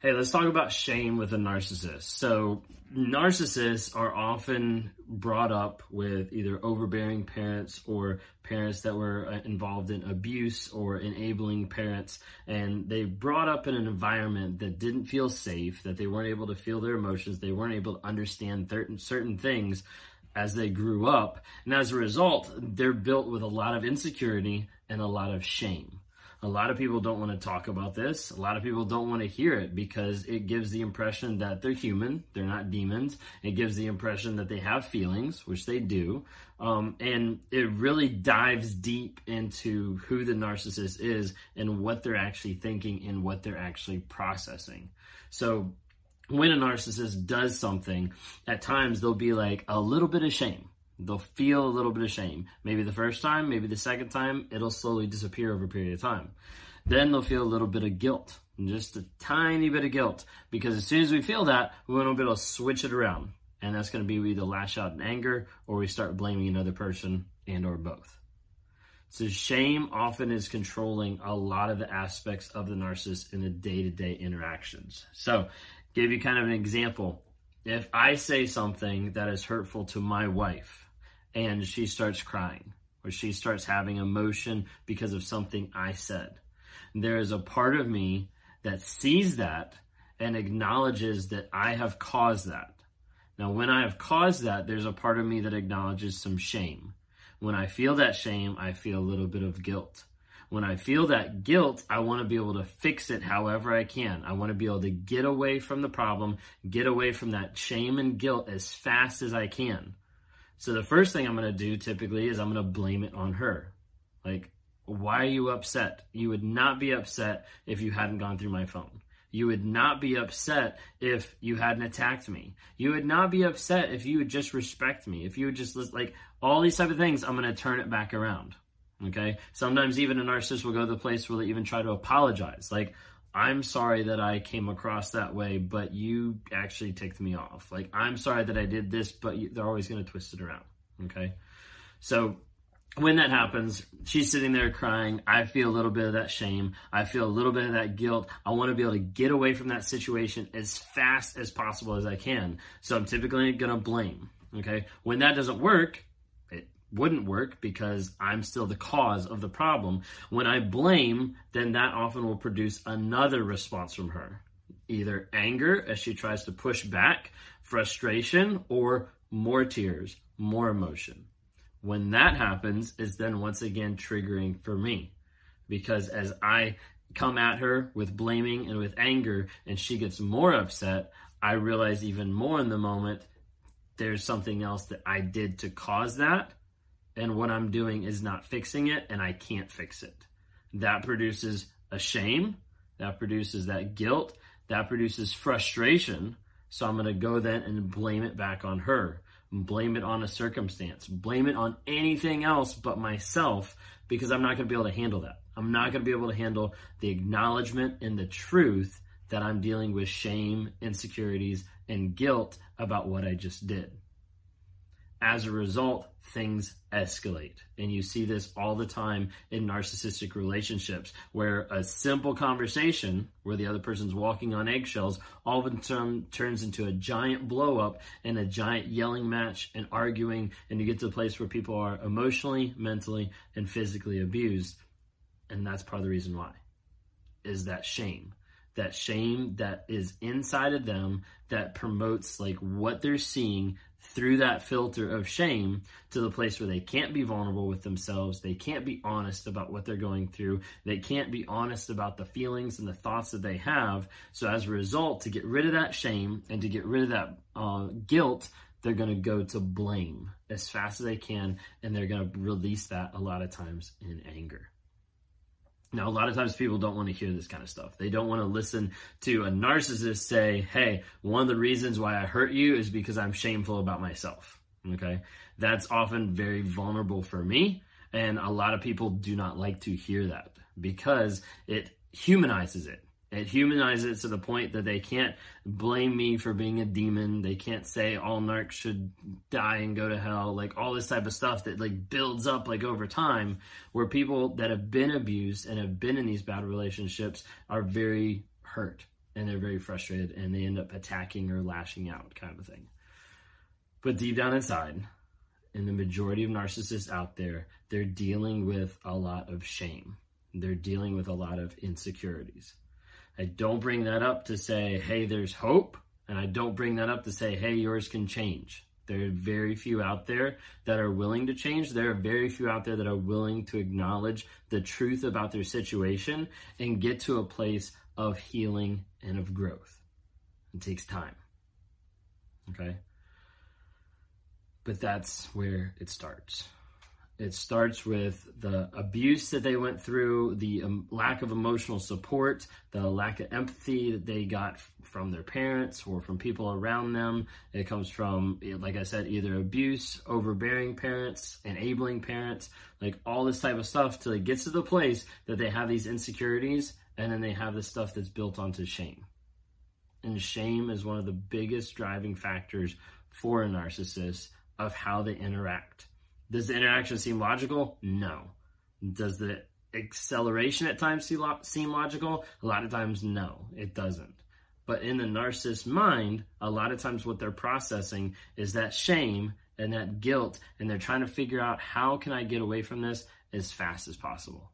Hey, let's talk about shame with a narcissist. So, narcissists are often brought up with either overbearing parents or parents that were uh, involved in abuse or enabling parents. And they brought up in an environment that didn't feel safe, that they weren't able to feel their emotions, they weren't able to understand certain, certain things as they grew up. And as a result, they're built with a lot of insecurity and a lot of shame. A lot of people don't want to talk about this. A lot of people don't want to hear it because it gives the impression that they're human, they're not demons. It gives the impression that they have feelings, which they do. Um, and it really dives deep into who the narcissist is and what they're actually thinking and what they're actually processing. So, when a narcissist does something, at times they'll be like a little bit of shame They'll feel a little bit of shame. Maybe the first time, maybe the second time, it'll slowly disappear over a period of time. Then they'll feel a little bit of guilt, just a tiny bit of guilt, because as soon as we feel that, we want to be able to switch it around. And that's going to be we either lash out in anger or we start blaming another person and or both. So shame often is controlling a lot of the aspects of the narcissist in the day-to-day interactions. So give you kind of an example. If I say something that is hurtful to my wife, and she starts crying or she starts having emotion because of something I said. There is a part of me that sees that and acknowledges that I have caused that. Now, when I have caused that, there's a part of me that acknowledges some shame. When I feel that shame, I feel a little bit of guilt. When I feel that guilt, I want to be able to fix it however I can. I want to be able to get away from the problem, get away from that shame and guilt as fast as I can. So the first thing I'm going to do typically is I'm going to blame it on her. Like, why are you upset? You would not be upset if you hadn't gone through my phone. You would not be upset if you hadn't attacked me. You would not be upset if you would just respect me. If you would just like all these type of things, I'm going to turn it back around. Okay. Sometimes even a narcissist will go to the place where they even try to apologize. Like, I'm sorry that I came across that way, but you actually ticked me off. Like, I'm sorry that I did this, but they're always going to twist it around. Okay. So when that happens, she's sitting there crying. I feel a little bit of that shame. I feel a little bit of that guilt. I want to be able to get away from that situation as fast as possible as I can. So I'm typically going to blame. Okay. When that doesn't work, wouldn't work because I'm still the cause of the problem. When I blame, then that often will produce another response from her either anger as she tries to push back, frustration, or more tears, more emotion. When that happens, is then once again triggering for me because as I come at her with blaming and with anger and she gets more upset, I realize even more in the moment there's something else that I did to cause that and what I'm doing is not fixing it and I can't fix it. That produces a shame, that produces that guilt, that produces frustration. So I'm going to go then and blame it back on her, blame it on a circumstance, blame it on anything else but myself because I'm not going to be able to handle that. I'm not going to be able to handle the acknowledgement and the truth that I'm dealing with shame, insecurities, and guilt about what I just did. As a result, things escalate. And you see this all the time in narcissistic relationships where a simple conversation where the other person's walking on eggshells all of a sudden turns into a giant blow up and a giant yelling match and arguing. And you get to the place where people are emotionally, mentally, and physically abused. And that's part of the reason why is that shame that shame that is inside of them that promotes like what they're seeing through that filter of shame to the place where they can't be vulnerable with themselves. They can't be honest about what they're going through. They can't be honest about the feelings and the thoughts that they have. So, as a result, to get rid of that shame and to get rid of that uh, guilt, they're going to go to blame as fast as they can and they're going to release that a lot of times in anger. Now, a lot of times people don't want to hear this kind of stuff. They don't want to listen to a narcissist say, Hey, one of the reasons why I hurt you is because I'm shameful about myself. Okay. That's often very vulnerable for me. And a lot of people do not like to hear that because it humanizes it. It humanizes it to the point that they can't blame me for being a demon. They can't say all narcs should die and go to hell. Like all this type of stuff that like builds up like over time where people that have been abused and have been in these bad relationships are very hurt and they're very frustrated and they end up attacking or lashing out kind of thing. But deep down inside, in the majority of narcissists out there, they're dealing with a lot of shame. They're dealing with a lot of insecurities. I don't bring that up to say, hey, there's hope. And I don't bring that up to say, hey, yours can change. There are very few out there that are willing to change. There are very few out there that are willing to acknowledge the truth about their situation and get to a place of healing and of growth. It takes time. Okay? But that's where it starts. It starts with the abuse that they went through, the um, lack of emotional support, the lack of empathy that they got from their parents or from people around them. It comes from, like I said, either abuse, overbearing parents, enabling parents, like all this type of stuff till it gets to the place that they have these insecurities and then they have this stuff that's built onto shame. And shame is one of the biggest driving factors for a narcissist of how they interact does the interaction seem logical? No. Does the acceleration at times seem logical? A lot of times, no, it doesn't. But in the narcissist's mind, a lot of times what they're processing is that shame and that guilt, and they're trying to figure out how can I get away from this as fast as possible.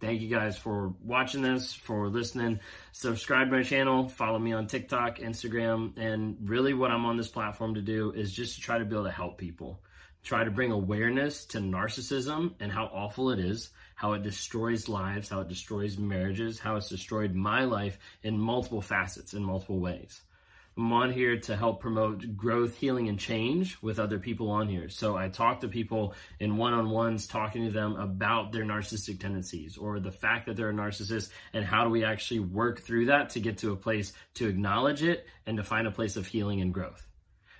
Thank you guys for watching this, for listening. Subscribe to my channel, follow me on TikTok, Instagram, and really what I'm on this platform to do is just to try to be able to help people try to bring awareness to narcissism and how awful it is, how it destroys lives, how it destroys marriages, how it's destroyed my life in multiple facets, in multiple ways. I'm on here to help promote growth, healing, and change with other people on here. So I talk to people in one on ones, talking to them about their narcissistic tendencies or the fact that they're a narcissist and how do we actually work through that to get to a place to acknowledge it and to find a place of healing and growth.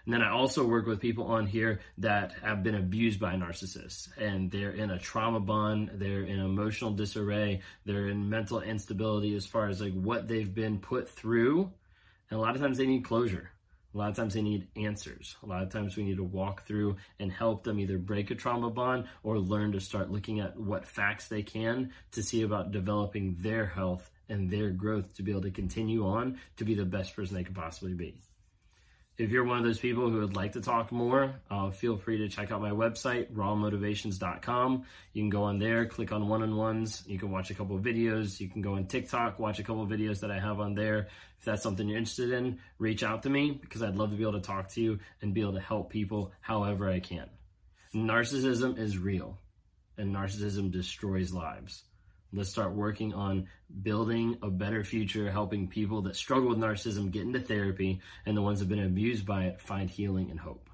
And then I also work with people on here that have been abused by narcissists and they're in a trauma bond, they're in emotional disarray, they're in mental instability as far as like what they've been put through. And a lot of times they need closure. A lot of times they need answers. A lot of times we need to walk through and help them either break a trauma bond or learn to start looking at what facts they can to see about developing their health and their growth to be able to continue on to be the best person they could possibly be. If you're one of those people who would like to talk more, uh, feel free to check out my website, rawmotivations.com. You can go on there, click on one on ones. You can watch a couple of videos. You can go on TikTok, watch a couple of videos that I have on there. If that's something you're interested in, reach out to me because I'd love to be able to talk to you and be able to help people however I can. Narcissism is real, and narcissism destroys lives. Let's start working on building a better future, helping people that struggle with narcissism get into therapy, and the ones that have been abused by it find healing and hope.